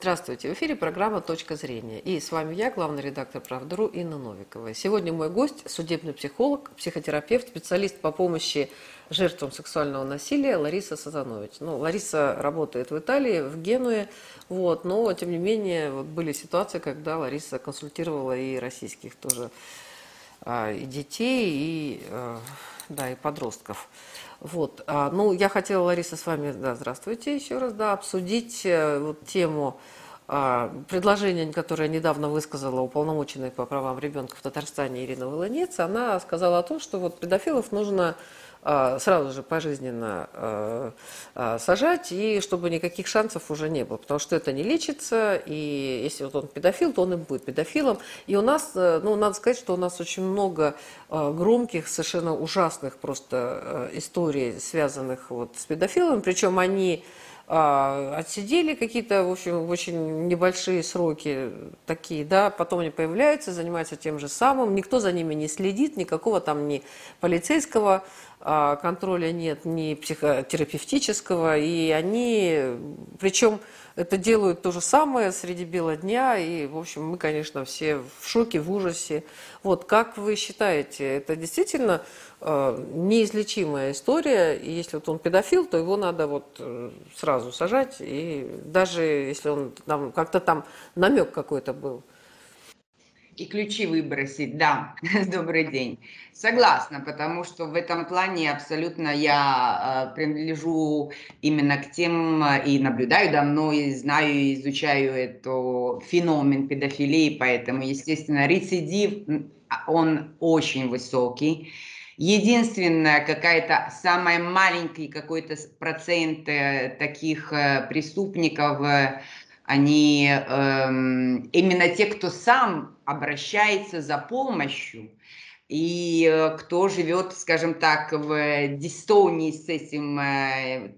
Здравствуйте, в эфире программа «Точка зрения». И с вами я, главный редактор «Правдру» Инна Новикова. Сегодня мой гость – судебный психолог, психотерапевт, специалист по помощи жертвам сексуального насилия Лариса Сазанович. Ну, Лариса работает в Италии, в Генуе, вот, но, тем не менее, вот были ситуации, когда Лариса консультировала и российских тоже а, и детей, и, а, да, и подростков. Вот. А, ну, я хотела, Лариса, с вами, да, здравствуйте еще раз, да, обсудить э, вот тему а, предложение, которое недавно высказала уполномоченная по правам ребенка в Татарстане Ирина Волынец, она сказала о том, что вот педофилов нужно сразу же пожизненно а, а, сажать, и чтобы никаких шансов уже не было, потому что это не лечится, и если вот он педофил, то он и будет педофилом. И у нас, э, ну, надо сказать, что у нас очень много громких, совершенно ужасных просто э, историй, связанных вот с педофилами, причем они отсидели какие-то, в общем, очень небольшие сроки такие, да, потом они появляются, занимаются тем же самым, никто за ними не следит, никакого там ни полицейского а, контроля нет, ни психотерапевтического, и они, причем это делают то же самое среди бела дня, и, в общем, мы, конечно, все в шоке, в ужасе. Вот, как вы считаете, это действительно э, неизлечимая история, и если вот он педофил, то его надо вот э, сразу сажать, и даже если он там как-то там намек какой-то был – и ключи выбросить, да, добрый день. Согласна, потому что в этом плане абсолютно я э, принадлежу именно к тем и наблюдаю давно, и знаю, и изучаю этот феномен педофилии, поэтому, естественно, рецидив, он очень высокий. Единственное, какая-то самая маленький какой-то процент э, таких э, преступников, они эм, именно те, кто сам обращается за помощью, и э, кто живет, скажем так, в дистонии с этим э,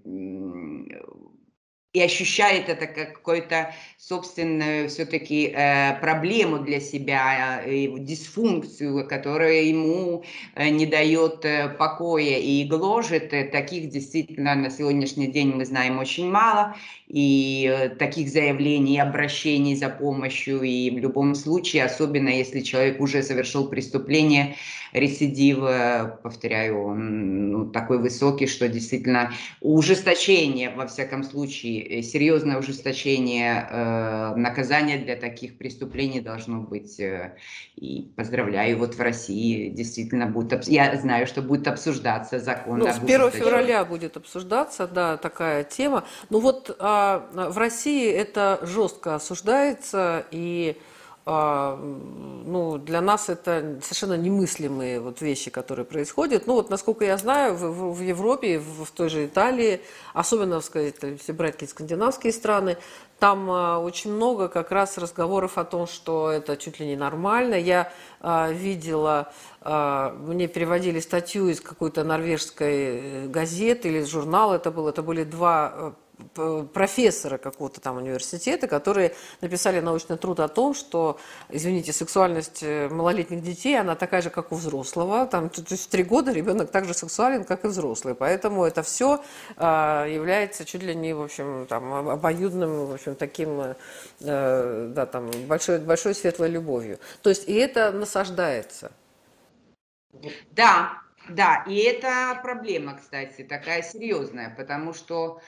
и ощущает это как какую-то собственную все-таки э, проблему для себя, э, дисфункцию, которая ему э, не дает э, покоя и гложет. Э, таких действительно на сегодняшний день мы знаем очень мало, и э, таких заявлений, обращений за помощью, и в любом случае, особенно если человек уже совершил преступление, рецидив, повторяю, он ну, такой высокий, что действительно ужесточение, во всяком случае, серьезное ужесточение э, наказания для таких преступлений должно быть. Э, и поздравляю, вот в России действительно будет, я знаю, что будет обсуждаться закон. Ну, с 1 февраля будет обсуждаться, да, такая тема. Ну вот а, в России это жестко осуждается, и ну, для нас это совершенно немыслимые вот вещи, которые происходят. Ну вот, насколько я знаю, в, в Европе, в, в той же Италии, особенно, сказать, если брать какие-то скандинавские страны, там а, очень много как раз разговоров о том, что это чуть ли не нормально. Я а, видела, а, мне переводили статью из какой-то норвежской э, газеты или журнала, это было, это были два э, профессора какого-то там университета, которые написали научный труд о том, что, извините, сексуальность э, малолетних детей, она такая же, как у взрослого. Там, то есть в три года ребенок так же сексуален, как и взрослый. Поэтому это все а, является чуть ли не, в общем, там, обоюдным, в общем, таким, э, да, там, большой, большой светлой любовью. То есть и это насаждается. Да, да, и это проблема, кстати, такая серьезная, потому что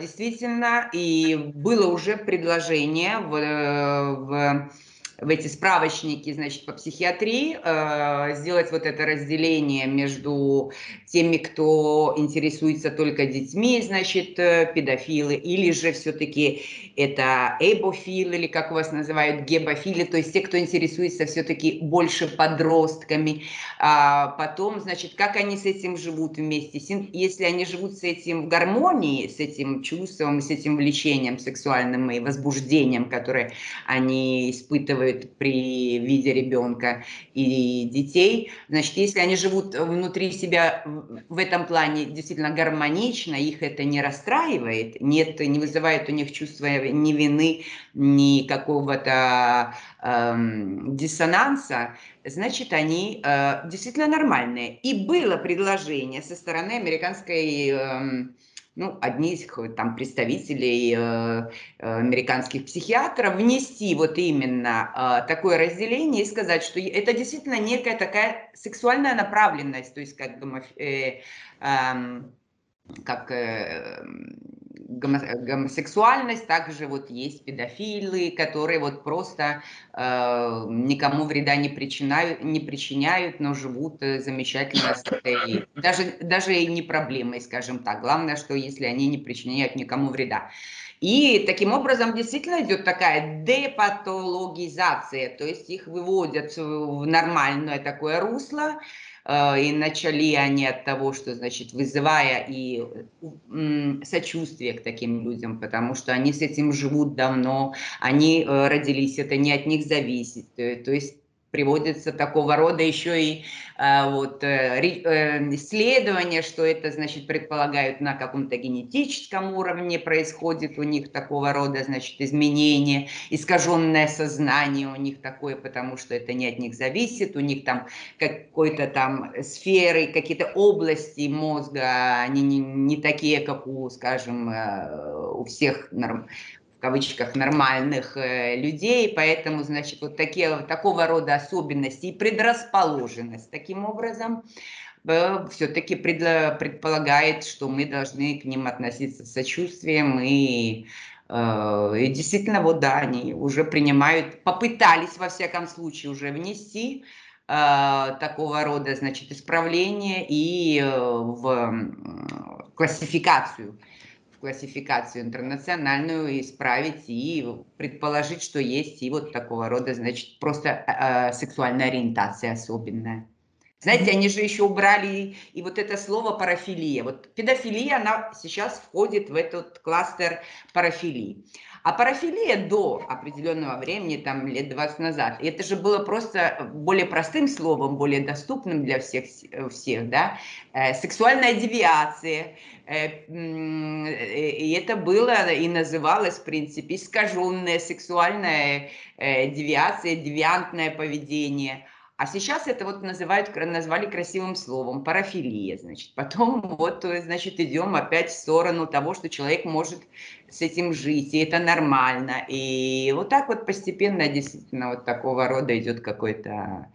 действительно, и было уже предложение в, э, в в эти справочники, значит, по психиатрии, э, сделать вот это разделение между теми, кто интересуется только детьми, значит, э, педофилы, или же все-таки это эбофилы, или как у вас называют, гебофилы, то есть те, кто интересуется все-таки больше подростками. А потом, значит, как они с этим живут вместе, если они живут с этим в гармонии, с этим чувством, с этим влечением сексуальным и возбуждением, которое они испытывают, испытывают при виде ребенка и детей. Значит, если они живут внутри себя в этом плане действительно гармонично, их это не расстраивает, нет, не вызывает у них чувства ни вины, ни какого-то эм, диссонанса, значит, они э, действительно нормальные. И было предложение со стороны американской эм, ну, одни из там представителей э, американских психиатров внести вот именно э, такое разделение и сказать, что это действительно некая такая сексуальная направленность, то есть как бы э, э, как э, гомосексуальность, также вот есть педофилы, которые вот просто э, никому вреда не причиняют, не причиняют, но живут э, замечательно с этой, даже, даже и не проблемой, скажем так. Главное, что если они не причиняют никому вреда. И таким образом действительно идет такая депатологизация, то есть их выводят в нормальное такое русло, и начали они от того, что, значит, вызывая и сочувствие к таким людям, потому что они с этим живут давно, они э, родились, это не от них зависит. Э, то есть приводится такого рода еще и а, вот, э, э, исследования, что это, значит, предполагают на каком-то генетическом уровне происходит у них такого рода, значит, изменение, искаженное сознание у них такое, потому что это не от них зависит, у них там какой-то там сферы, какие-то области мозга, они не, не такие, как у, скажем, э, у всех норм, в кавычках нормальных э, людей, поэтому, значит, вот такие, такого рода особенности и предрасположенность таким образом э, все-таки предполагает, что мы должны к ним относиться с сочувствием и э, и действительно, вот да, они уже принимают, попытались во всяком случае уже внести э, такого рода, значит, исправление и э, в классификацию классификацию интернациональную исправить и предположить, что есть и вот такого рода, значит, просто э, сексуальная ориентация особенная. Знаете, они же еще убрали и вот это слово парафилия. Вот педофилия, она сейчас входит в этот кластер парафилии. А парафилия до определенного времени, там лет 20 назад, это же было просто более простым словом, более доступным для всех, всех да, э, сексуальная девиация, э, и это было и называлось, в принципе, искаженная сексуальная э, девиация, девиантное поведение – а сейчас это вот называют, назвали красивым словом, парафилия, значит. Потом вот, значит, идем опять в сторону того, что человек может с этим жить, и это нормально. И вот так вот постепенно действительно вот такого рода идет какой-то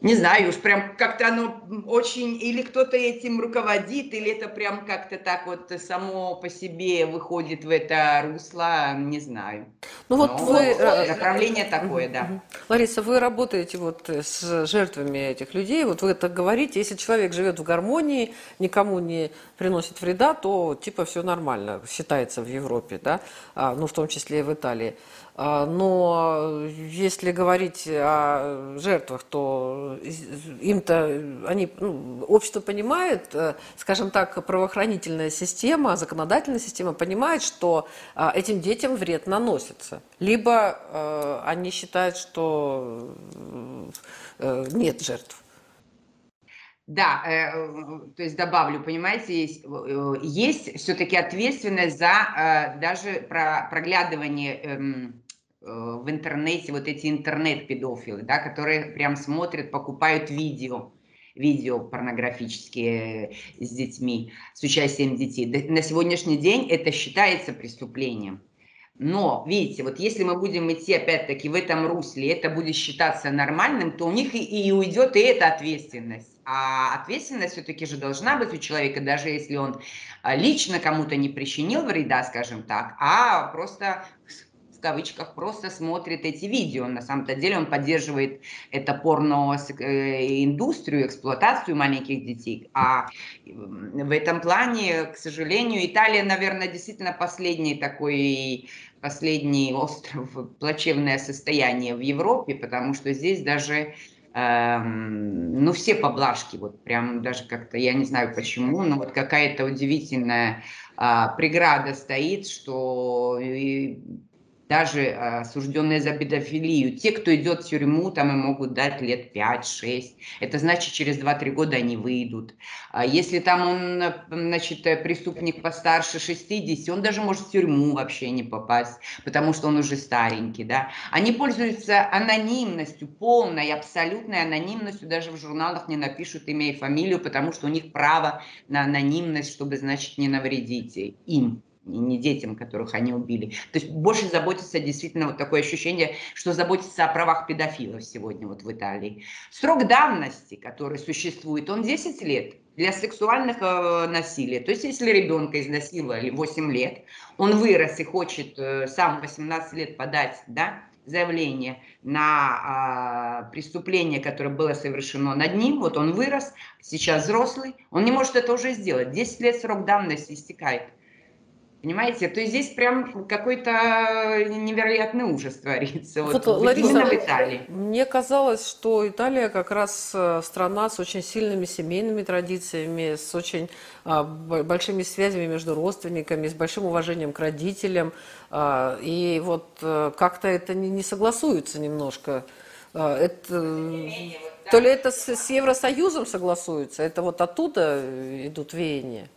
не знаю, уж прям как-то оно очень, или кто-то этим руководит, или это прям как-то так вот само по себе выходит в это русло, не знаю. Ну вот Но вы... Э, направление такое, да. Лариса, вы работаете вот с жертвами этих людей, вот вы это говорите, если человек живет в гармонии, никому не приносит вреда, то типа все нормально, считается в Европе, да, а, ну в том числе и в Италии. А, но если говорить о жертвах, то им-то они, ну, общество понимает, э, скажем так, правоохранительная система, законодательная система понимает, что а, этим детям вред наносится. Либо э, они считают, что э, нет жертв. Да, то есть добавлю, понимаете, есть, есть все-таки ответственность за даже про проглядывание э, Э, в интернете вот эти интернет-педофилы, да, которые прям смотрят, покупают видео, видео порнографические с детьми, с участием детей. На сегодняшний день это считается преступлением. Но, видите, вот если мы будем идти опять-таки в этом русле, это будет считаться нормальным, то у них и, и уйдет и эта ответственность. А ответственность все-таки же должна быть у человека, даже если он а, лично кому-то не причинил вреда, скажем так, а просто в кавычках, просто смотрит эти видео. На самом-то деле он поддерживает это порно-индустрию, эксплуатацию маленьких детей. А в этом плане, к сожалению, Италия, наверное, действительно последний такой последний остров, плачевное состояние в Европе, потому что здесь даже эм, ну, все поблажки, вот прям даже как-то, я не знаю почему, но вот какая-то удивительная э, преграда стоит, что даже э, осужденные за педофилию. Те, кто идет в тюрьму, там им могут дать лет 5-6. Это значит, через 2-3 года они выйдут. А если там он, значит, преступник постарше 60, он даже может в тюрьму вообще не попасть, потому что он уже старенький, да. Они пользуются анонимностью, полной, абсолютной анонимностью, даже в журналах не напишут имя и фамилию, потому что у них право на анонимность, чтобы, значит, не навредить им и не детям, которых они убили. То есть больше заботиться действительно вот такое ощущение, что заботиться о правах педофилов сегодня вот в Италии. Срок давности, который существует, он 10 лет для сексуальных э, насилия. То есть если ребенка изнасиловали 8 лет, он вырос и хочет э, сам 18 лет подать, да, заявление на а, преступление, которое было совершено над ним, вот он вырос, сейчас взрослый, он не может это уже сделать. 10 лет срок давности истекает. Понимаете? То есть здесь прям какой-то невероятный ужас творится. Вот, вот Лариса, именно в Италии. Мне казалось, что Италия как раз э, страна с очень сильными семейными традициями, с очень а, большими связями между родственниками, с большим уважением к родителям. А, и вот а, как-то это не, не согласуется немножко. А, это, то ли это с, с Евросоюзом согласуется, это вот оттуда идут веяния.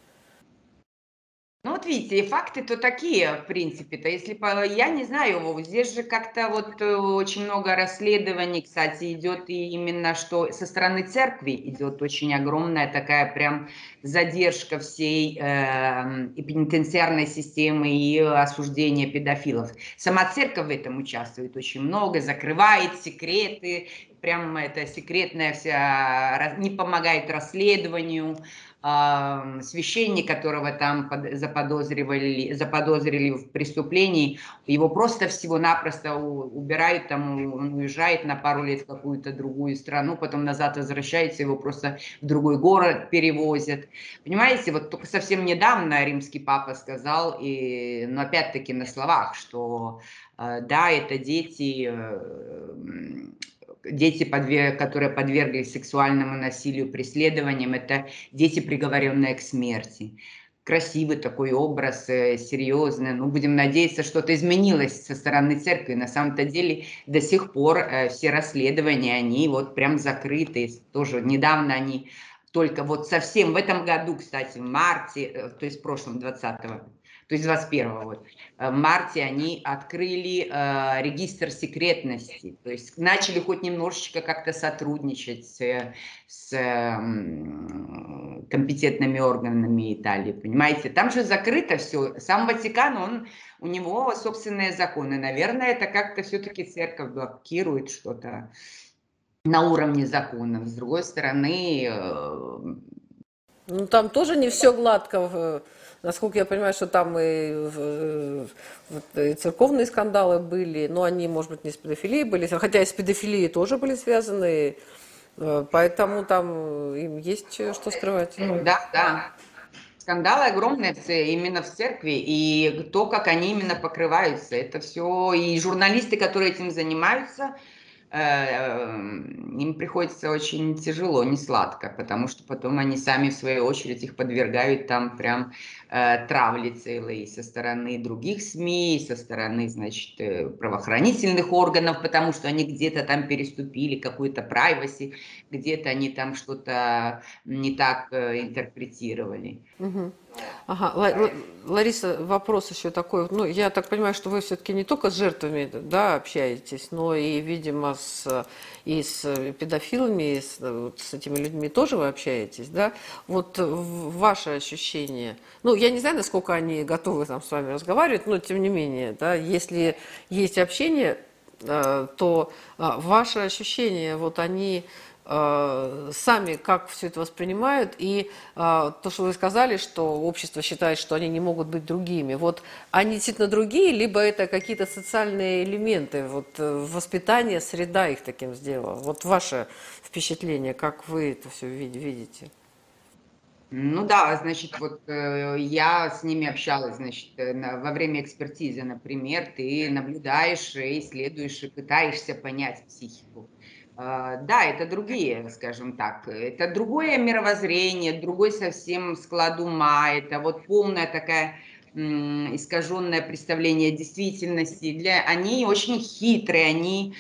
Ну вот видите, и факты-то такие, в принципе-то, если по, я не знаю, здесь же как-то вот э, очень много расследований, кстати, идет и именно что со стороны церкви идет очень огромная такая прям задержка всей э, и пенитенциарной системы и осуждения педофилов. Сама церковь в этом участвует очень много, закрывает секреты, прям это секретная вся, не помогает расследованию, священник, которого там заподозрили, заподозрили в преступлении, его просто всего-напросто убирают, там он уезжает на пару лет в какую-то другую страну, потом назад возвращается, его просто в другой город перевозят. Понимаете, вот только совсем недавно римский папа сказал, и, но опять-таки на словах, что э, да, это дети э, дети, которые подверглись сексуальному насилию, преследованиям, это дети, приговоренные к смерти. Красивый такой образ, э, серьезный. Ну, будем надеяться, что-то изменилось со стороны церкви. На самом-то деле до сих пор э, все расследования, они вот прям закрыты. Тоже недавно они только вот совсем в этом году, кстати, в марте, э, то есть в прошлом 20-го, то есть 21 вот, э, в марте они открыли э, регистр секретности, то есть начали хоть немножечко как-то сотрудничать с, с э, компетентными органами Италии, понимаете? Там же закрыто все, сам Ватикан, он, у него собственные законы, наверное, это как-то все-таки церковь блокирует что-то на уровне законов. С другой стороны... Э, ну, там тоже не все гладко Насколько я понимаю, что там и, и церковные скандалы были, но они, может быть, не с педофилией были, хотя и с педофилией тоже были связаны, э, поэтому там им есть что скрывать. Да, да. Скандалы огромные именно в церкви, и то, как они именно покрываются, это все, и журналисты, которые этим занимаются, Э, им приходится очень тяжело, не сладко, потому что потом они сами в свою очередь их подвергают там прям э, травле целой со стороны других СМИ, со стороны, значит, э, правоохранительных органов, потому что они где-то там переступили какую-то privacy, где-то они там что-то не так э, интерпретировали. Угу. Ага, Лариса, вопрос еще такой. Ну, я так понимаю, что вы все-таки не только с жертвами да, общаетесь, но и, видимо, с, и с педофилами, и с, вот, с этими людьми тоже вы общаетесь, да? Вот ваше ощущение. Ну, я не знаю, насколько они готовы там с вами разговаривать, но тем не менее, да, если есть общение, то а, ваше ощущение, вот они Э, сами как все это воспринимают, и э, то, что вы сказали, что общество считает, что они не могут быть другими, вот они действительно другие, либо это какие-то социальные элементы, вот э, воспитание, среда их таким сделала. Вот ваше впечатление, как вы это все видите? Ну да, значит, вот э, я с ними общалась, значит, на, во время экспертизы, например, ты наблюдаешь, исследуешь и пытаешься понять психику. А, да, это другие, скажем так, это другое мировоззрение, другой совсем склад ума, это вот полная такая искаженное представление действительности. Для, они очень хитрые, они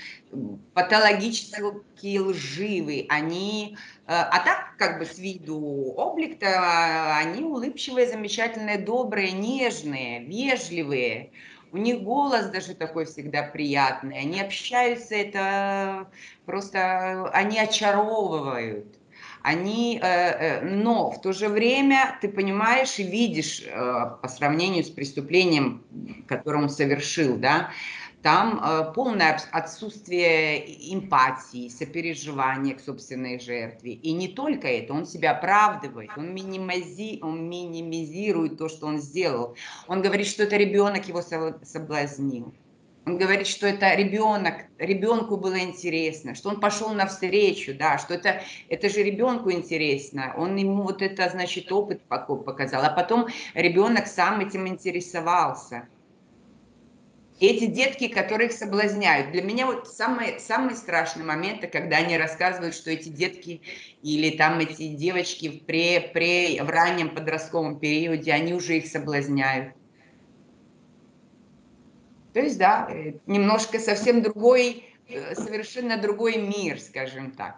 патологически лживые, они, э, а так как бы с виду облик-то, они улыбчивые, замечательные, добрые, нежные, вежливые. У них голос даже такой всегда приятный. Они общаются, это просто, они очаровывают они, э, э, но в то же время ты понимаешь и видишь по сравнению с преступлением, которое он совершил, да, там полное отсутствие эмпатии, сопереживания к собственной жертве. И не только это, он себя оправдывает, он, минимизи, он минимизирует то, что он сделал. Он говорит, что это ребенок его соблазнил. Он говорит, что это ребенок, ребенку было интересно, что он пошел навстречу, да, что это, это же ребенку интересно. Он ему вот это, значит, опыт показал. А потом ребенок сам этим интересовался. Эти детки, которых соблазняют. Для меня вот самые, самые страшные моменты, когда они рассказывают, что эти детки или там эти девочки в, пре, пре, в раннем подростковом периоде, они уже их соблазняют то есть, да, э, немножко совсем другой, э, совершенно другой мир, скажем так.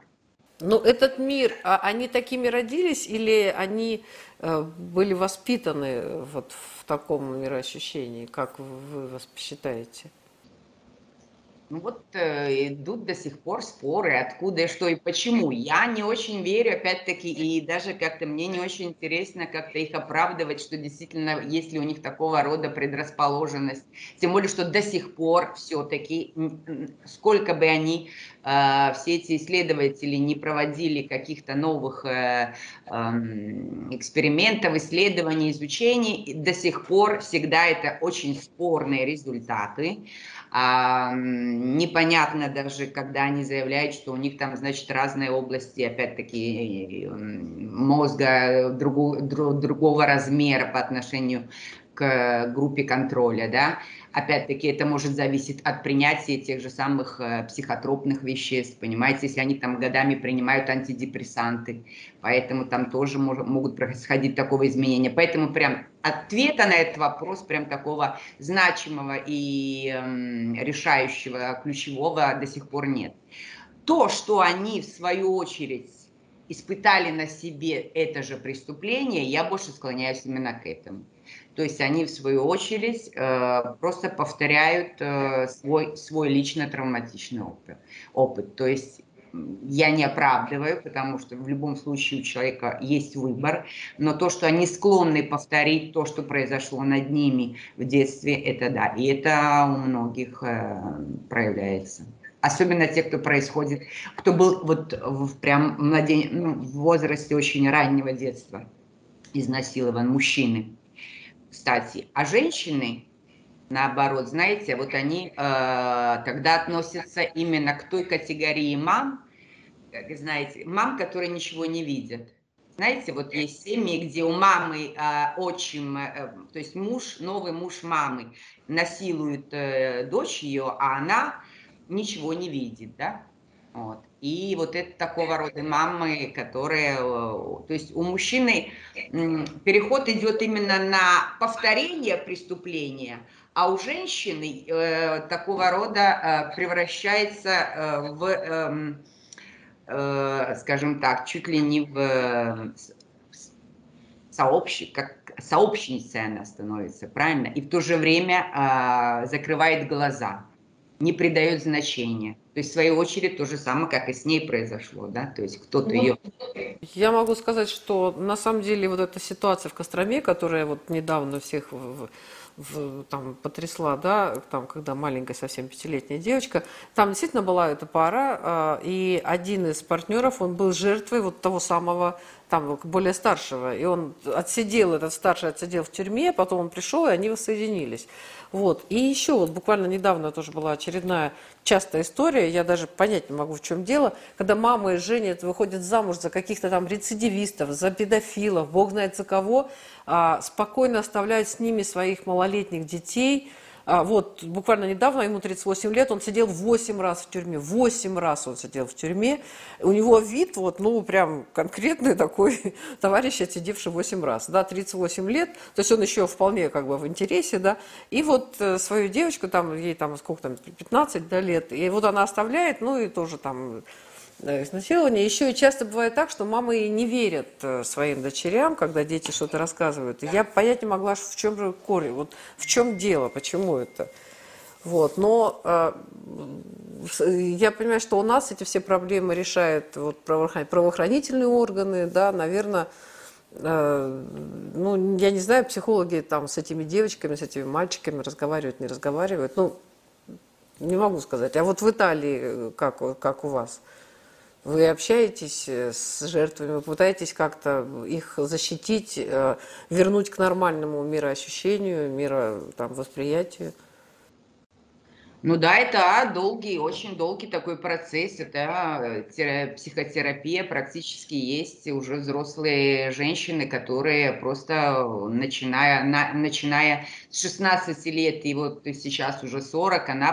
Ну, этот мир, а они такими родились или они э, были воспитаны вот в таком мироощущении, как вы считаете? Ну вот э, идут до сих пор споры, откуда, что и почему. Я не очень верю, опять-таки, и даже как-то мне не очень интересно как-то их оправдывать, что действительно, есть ли у них такого рода предрасположенность. Тем более, что до сих пор все-таки, сколько бы они, э, все эти исследователи не проводили каких-то новых э, э, экспериментов, исследований, изучений, до сих пор всегда это очень спорные результаты. А, непонятно даже, когда они заявляют, что у них там, значит, разные области, опять-таки, мозга другого, другого размера по отношению к группе контроля, да, опять-таки это может зависеть от принятия тех же самых э, психотропных веществ, понимаете, если они там годами принимают антидепрессанты, поэтому там тоже мож, могут происходить такого изменения. Поэтому прям ответа на этот вопрос, прям такого значимого и э, решающего, ключевого до сих пор нет. То, что они в свою очередь испытали на себе это же преступление, я больше склоняюсь именно к этому. То есть они, в свою очередь, э, просто повторяют э, свой, свой лично травматичный опыт. опыт. То есть я не оправдываю, потому что в любом случае у человека есть выбор, но то, что они склонны повторить то, что произошло над ними в детстве, это да, и это у многих э, проявляется. Особенно те, кто происходит, кто был вот в прям младен... ну, в возрасте очень раннего детства изнасилован, мужчины кстати. А женщины, наоборот, знаете, вот они э, тогда относятся именно к той категории мам, как знаете, мам, которые ничего не видят. Знаете, вот есть семьи, где у мамы э, отчим, э, то есть муж, новый муж мамы насилует э, дочь ее, а она ничего не видит, да? Вот. И вот это такого рода мамы, которые, э, то есть у мужчины переход идет именно на повторение преступления, а у женщины э, такого рода э, превращается э, в, э, э, скажем так, чуть ли не в э, сообщник, как сообщницей она становится, правильно? И в то же время э, закрывает глаза не придает значения. То есть, в свою очередь, то же самое, как и с ней произошло, да, то есть кто-то ну, ее... Я могу сказать, что на самом деле вот эта ситуация в Костроме, которая вот недавно всех в, в, там потрясла, да, там, когда маленькая совсем пятилетняя девочка, там действительно была эта пара, э, и один из партнеров, он был жертвой вот того самого там более старшего, и он отсидел, этот старший отсидел в тюрьме, потом он пришел, и они воссоединились. Вот. И еще вот буквально недавно тоже была очередная частая история, я даже понять не могу, в чем дело, когда мамы женят, выходят замуж за каких-то там рецидивистов, за педофилов, бог знает за кого, а, спокойно оставляют с ними своих малолетних детей, вот буквально недавно, ему 38 лет, он сидел 8 раз в тюрьме. 8 раз он сидел в тюрьме. У него вид вот, ну, прям конкретный такой товарищ, отсидевший 8 раз. Да, 38 лет, то есть он еще вполне как бы в интересе, да. И вот э, свою девочку, там, ей там сколько там, 15 да, лет, и вот она оставляет, ну, и тоже там изнасилования. Еще и часто бывает так, что мамы не верят э, своим дочерям, когда дети что-то рассказывают. И я понять не могла, в чем же корень, вот в чем дело, почему это. Вот. Но э, я понимаю, что у нас эти все проблемы решают вот, правоохранительные органы, да, наверное, э, ну, я не знаю, психологи там с этими девочками, с этими мальчиками разговаривают, не разговаривают. Ну, не могу сказать. А вот в Италии э, как, как у вас? Вы общаетесь э, с жертвами, вы пытаетесь как-то их защитить, э, вернуть к нормальному мироощущению, мировосприятию? Ну да, это долгий, очень долгий такой процесс. Это э, психотерапия практически есть уже взрослые женщины, которые просто начиная, на, начиная с 16 лет и вот сейчас уже 40, она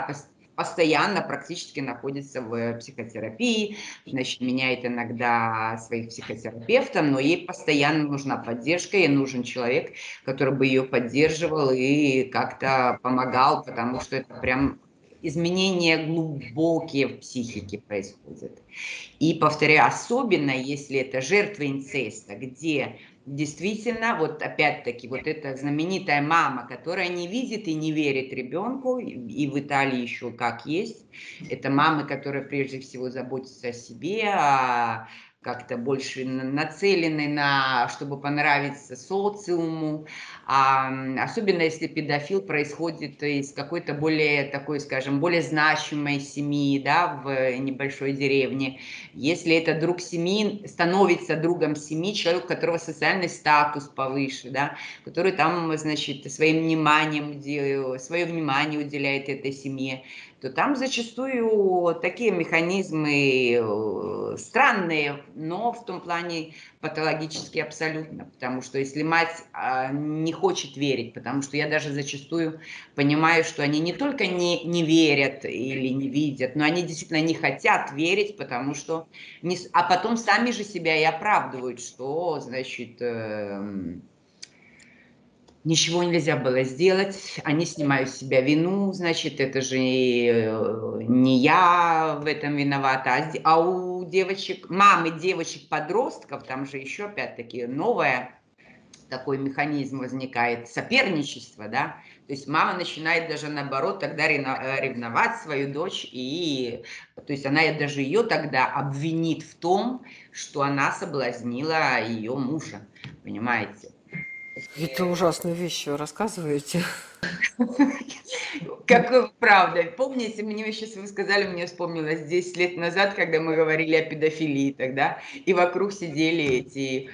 постоянно практически находится в психотерапии, значит, меняет иногда своих психотерапевтов, но ей постоянно нужна поддержка, ей нужен человек, который бы ее поддерживал и как-то помогал, потому что это прям изменения глубокие в психике происходят. И повторяю, особенно если это жертва инцеста, где действительно, вот опять-таки, вот эта знаменитая мама, которая не видит и не верит ребенку, и в Италии еще как есть, это мамы, которые прежде всего заботятся о себе, о как-то больше нацелены на, чтобы понравиться социуму, а, особенно если педофил происходит из какой-то более такой, скажем, более значимой семьи, да, в небольшой деревне. Если это друг семьи, становится другом семьи, человек, у которого социальный статус повыше, да, который там, значит, своим вниманием, свое внимание уделяет этой семье, то там зачастую такие механизмы э, странные, но в том плане патологические абсолютно. Потому что если мать а, не хочет верить, потому что я даже зачастую понимаю, что они не только не, не верят или не видят, но они действительно не хотят верить, потому что... Не, а потом сами же себя и оправдывают, что, значит... Э, ничего нельзя было сделать, они снимают с себя вину, значит, это же э, не я в этом виновата, а, а у девочек, мамы девочек-подростков, там же еще опять-таки новое такой механизм возникает, соперничество, да, то есть мама начинает даже наоборот тогда э, ревновать свою дочь, и то есть она даже ее тогда обвинит в том, что она соблазнила ее мужа, понимаете. Это ужасные вещи вы рассказываете. Как правда. Помните, мне сейчас вы сказали, мне вспомнилось 10 лет назад, когда мы говорили о педофилии тогда, и вокруг сидели эти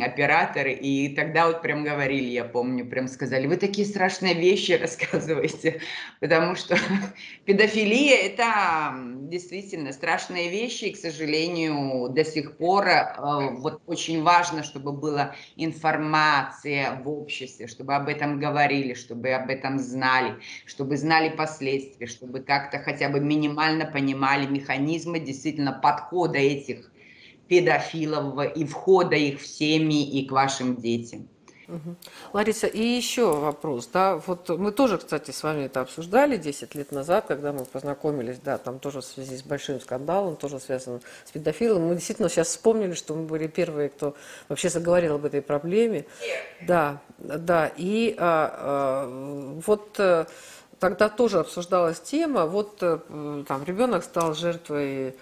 операторы, и тогда вот прям говорили, я помню, прям сказали, вы такие страшные вещи рассказываете, потому что педофилия – это действительно страшные вещи, и, к сожалению, до сих пор э, вот очень важно, чтобы была информация в обществе, чтобы об этом говорили, чтобы об этом знали, чтобы знали последствия, чтобы как-то хотя бы минимально понимали механизмы действительно подхода этих педофилов и входа их в семьи и к вашим детям. Угу. Лариса, и еще вопрос, да, вот мы тоже, кстати, с вами это обсуждали 10 лет назад, когда мы познакомились, да, там тоже в связи с большим скандалом, тоже связано с педофилом. Мы действительно сейчас вспомнили, что мы были первые, кто вообще заговорил об этой проблеме. Да, да, и а, а, вот э, тогда тоже обсуждалась тема, вот э, там ребенок стал жертвой а,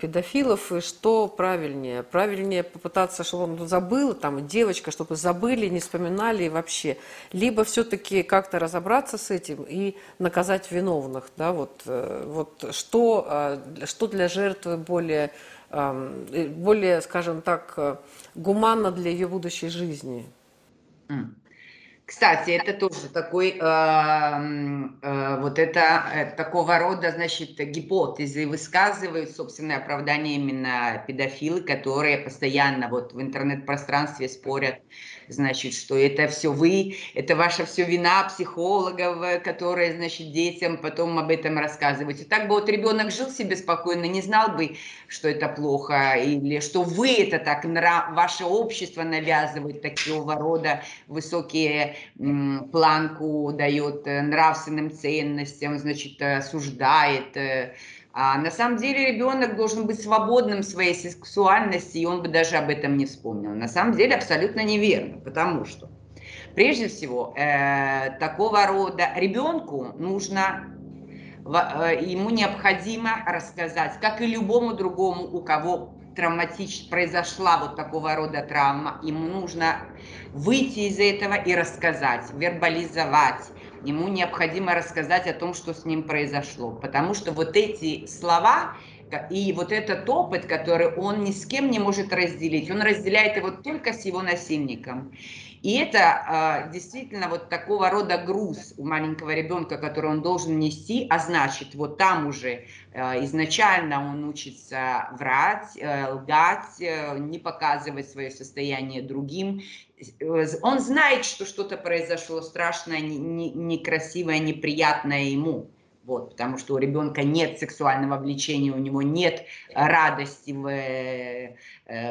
педофилов, и что правильнее? Правильнее попытаться, чтобы он забыл, там, девочка, чтобы забыли, не вспоминали вообще. Либо все-таки как-то разобраться с этим и наказать виновных, да, вот, э, вот что, а, что для жертвы более, более, скажем так, э, гуманно для ее будущей жизни? Кстати, это тоже такой, э, э, вот это э, такого рода, значит, гипотезы высказывают собственное оправдание именно педофилы, которые постоянно вот в интернет-пространстве спорят значит, что это все вы, это ваша все вина психологов, которые, значит, детям потом об этом рассказываете. Так бы вот ребенок жил себе спокойно, не знал бы, что это плохо, или что вы это так, ваше общество навязывает такого рода высокие планку, дает э, нравственным ценностям, значит, осуждает, э, а на самом деле ребенок должен быть свободным своей сексуальности, и он бы даже об этом не вспомнил. На самом деле абсолютно неверно, потому что прежде всего э, такого рода ребенку нужно, э, ему необходимо рассказать, как и любому другому, у кого травматич, произошла вот такого рода травма, ему нужно выйти из этого и рассказать, вербализовать, ему необходимо рассказать о том, что с ним произошло. Потому что вот эти слова и вот этот опыт, который он ни с кем не может разделить, он разделяет его только с его насильником. И это э, действительно вот такого рода груз у маленького ребенка, который он должен нести, а значит, вот там уже э, изначально он учится врать, э, лгать, э, не показывать свое состояние другим. Э, он знает, что что-то произошло страшное, некрасивое, неприятное ему. Вот, потому что у ребенка нет сексуального влечения, у него нет радости в, э,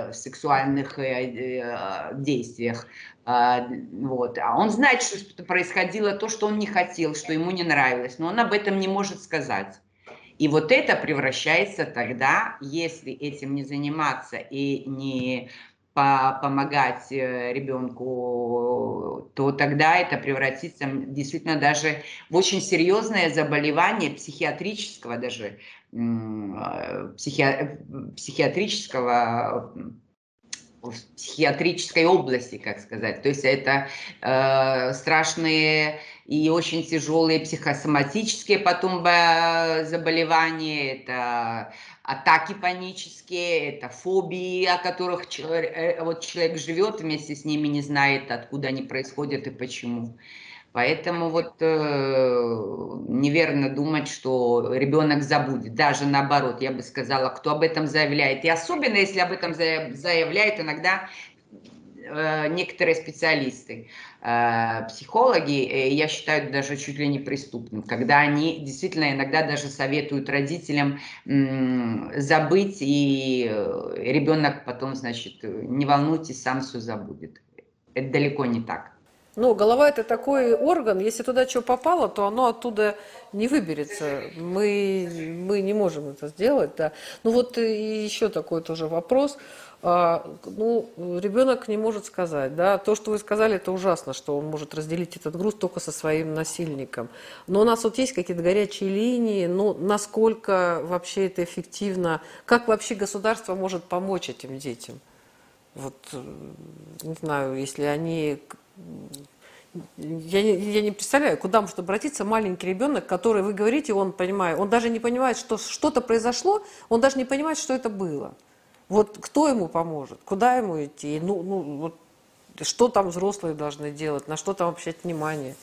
в сексуальных э, э, действиях. А, вот. А он знает, что происходило, то, что он не хотел, что ему не нравилось, но он об этом не может сказать. И вот это превращается тогда, если этим не заниматься и не по помогать э, ребенку, то тогда это превратится действительно даже в очень серьезное заболевание психиатрического даже э, психи, психиатрического психиатрической области, как сказать. То есть это э, страшные и очень тяжелые психосоматические потом заболевания, это атаки панические, это фобии, о которых человек, э, вот человек живет вместе с ними, не знает, откуда они происходят и почему. Поэтому вот э, неверно думать, что ребенок забудет. Даже наоборот, я бы сказала, кто об этом заявляет. И особенно, если об этом заявляют иногда э, некоторые специалисты, э, психологи, э, я считаю даже чуть ли не преступным, когда они действительно иногда даже советуют родителям э, забыть, и э, ребенок потом, значит, не волнуйтесь, сам все забудет. Это далеко не так. Ну, голова это такой орган, если туда что попало, то оно оттуда не выберется. Мы, мы не можем это сделать, да. Ну вот и еще такой тоже вопрос. А, ну, ребенок не может сказать, да, то, что вы сказали, это ужасно, что он может разделить этот груз только со своим насильником. Но у нас вот есть какие-то горячие линии, ну, насколько вообще это эффективно, как вообще государство может помочь этим детям? Вот, э, не знаю, если они я я не представляю, куда может обратиться маленький ребенок, который, вы говорите, он понимает, он даже не понимает, что что-то произошло, он даже не понимает, что это было. Вот кто ему поможет, куда ему идти, ну, ну вот, что там взрослые должны делать, на что там обращать внимание.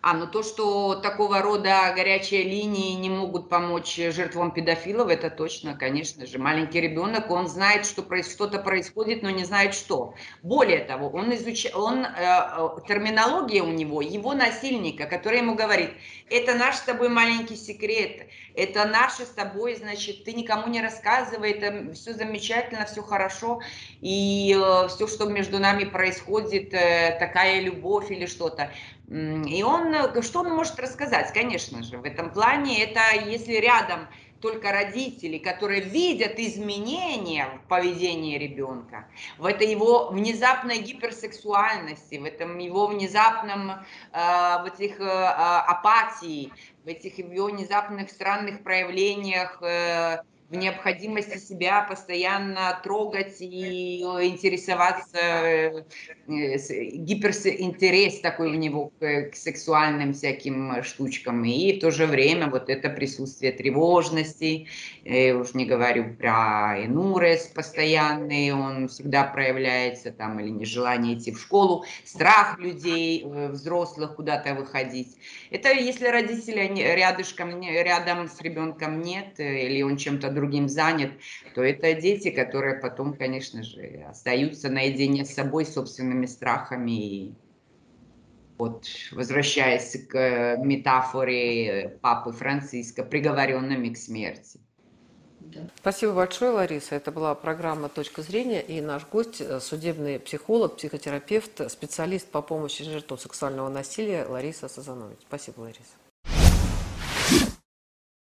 А, ну то, что такого рода горячие линии не могут помочь жертвам педофилов, это точно, конечно же. Маленький ребенок, он знает, что что-то происходит, но не знает что. Более того, он изучает, он, э, э, терминология у него, его насильника, который ему говорит, это наш с тобой маленький секрет, это наше с тобой, значит, ты никому не рассказывай, это все замечательно, все хорошо, и э, все, что между нами происходит, э, такая любовь или что-то. И он, э, что он может рассказать, конечно же, в этом плане, это если рядом только родители, которые видят изменения в поведении ребенка, в этой его внезапной гиперсексуальности, в этом его внезапном, э, в этих э, апатии, в этих его внезапных странных проявлениях э, в необходимости себя постоянно трогать и интересоваться, э, гиперинтерес такой у него к, к сексуальным всяким штучкам. И в то же время вот это присутствие тревожности, я уж не говорю про энурез постоянный, он всегда проявляется там, или нежелание идти в школу, страх людей, э, взрослых куда-то выходить. Это если родители рядышком, рядом с ребенком нет, э, или он чем-то другим занят, то это дети, которые потом, конечно же, остаются наедине с собой, собственными страхами. И вот, возвращаясь к метафоре папы Франциска, приговоренными к смерти. Спасибо большое, Лариса. Это была программа «Точка зрения» и наш гость – судебный психолог, психотерапевт, специалист по помощи жертвам сексуального насилия Лариса Сазанович. Спасибо, Лариса.